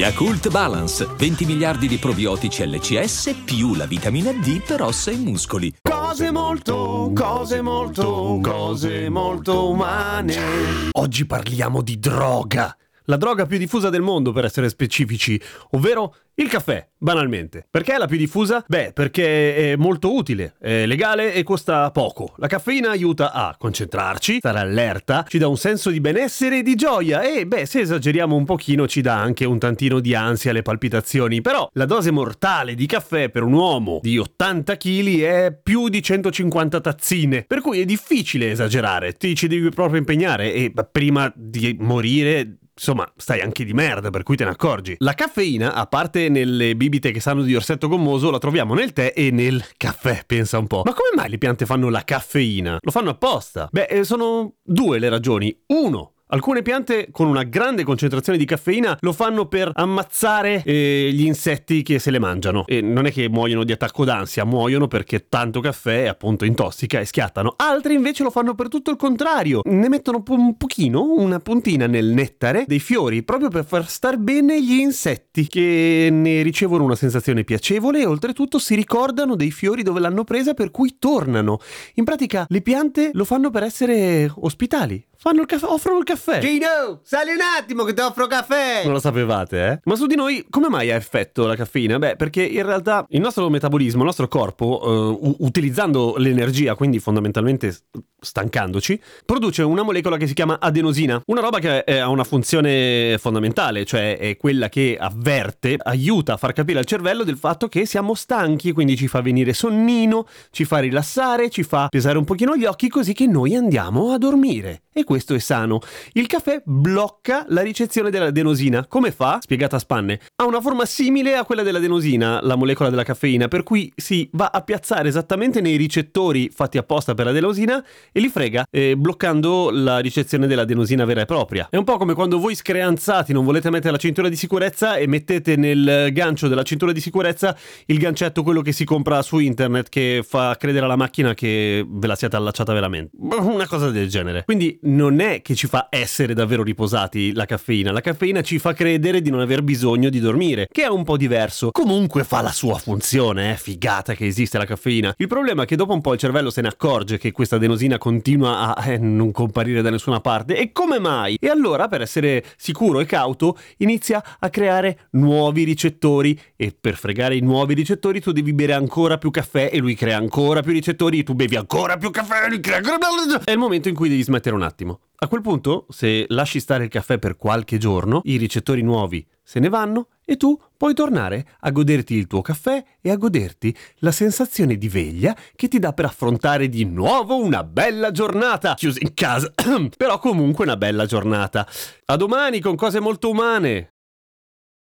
Yakult Balance, 20 miliardi di probiotici LCS più la vitamina D per ossa e muscoli. Cose molto, cose molto, cose molto umane. Oggi parliamo di droga. La droga più diffusa del mondo, per essere specifici, ovvero il caffè, banalmente. Perché è la più diffusa? Beh, perché è molto utile, è legale e costa poco. La caffeina aiuta a concentrarci, stare allerta, ci dà un senso di benessere e di gioia e, beh, se esageriamo un pochino ci dà anche un tantino di ansia alle palpitazioni. Però la dose mortale di caffè per un uomo di 80 kg è più di 150 tazzine, per cui è difficile esagerare, ti ci devi proprio impegnare e prima di morire insomma, stai anche di merda, per cui te ne accorgi. La caffeina, a parte nelle bibite che sanno di orsetto gommoso, la troviamo nel tè e nel caffè, pensa un po'. Ma come mai le piante fanno la caffeina? Lo fanno apposta? Beh, eh, sono due le ragioni. Uno, Alcune piante con una grande concentrazione di caffeina lo fanno per ammazzare eh, gli insetti che se le mangiano. E non è che muoiono di attacco d'ansia, muoiono perché tanto caffè appunto intossica e schiattano. Altre invece lo fanno per tutto il contrario. Ne mettono un pochino, una puntina nel nettare dei fiori, proprio per far star bene gli insetti che ne ricevono una sensazione piacevole e oltretutto si ricordano dei fiori dove l'hanno presa per cui tornano. In pratica le piante lo fanno per essere ospitali, Fanno il caffè, offrono il caffè. Gino, sali un attimo che ti offro caffè. Non lo sapevate, eh? Ma su di noi come mai ha effetto la caffeina? Beh, perché in realtà il nostro metabolismo, il nostro corpo, uh, utilizzando l'energia, quindi fondamentalmente stancandoci, produce una molecola che si chiama adenosina. Una roba che ha una funzione fondamentale, cioè è quella che avverte, aiuta a far capire al cervello del fatto che siamo stanchi, quindi ci fa venire sonnino, ci fa rilassare, ci fa pesare un pochino gli occhi così che noi andiamo a dormire. E questo è sano. Il caffè blocca la ricezione dell'adenosina. Come fa? Spiegata a spanne. Ha una forma simile a quella dell'adenosina, la molecola della caffeina, per cui si va a piazzare esattamente nei ricettori fatti apposta per l'adenosina e li frega, eh, bloccando la ricezione dell'adenosina vera e propria. È un po' come quando voi screanzati non volete mettere la cintura di sicurezza e mettete nel gancio della cintura di sicurezza il gancetto, quello che si compra su internet, che fa credere alla macchina che ve la siate allacciata veramente. Una cosa del genere. Quindi non è che ci fa essere davvero riposati la caffeina, la caffeina ci fa credere di non aver bisogno di dormire, che è un po' diverso. Comunque fa la sua funzione, è eh? figata che esiste la caffeina. Il problema è che dopo un po' il cervello se ne accorge che questa adenosina continua a eh, non comparire da nessuna parte. E come mai? E allora, per essere sicuro e cauto, inizia a creare nuovi ricettori e per fregare i nuovi ricettori tu devi bere ancora più caffè e lui crea ancora più ricettori e tu bevi ancora più caffè e lui crea ancora più... È il momento in cui devi smettere un attimo. A quel punto, se lasci stare il caffè per qualche giorno, i ricettori nuovi se ne vanno e tu puoi tornare a goderti il tuo caffè e a goderti la sensazione di veglia che ti dà per affrontare di nuovo una bella giornata, chiusa in casa, però comunque una bella giornata. A domani con cose molto umane.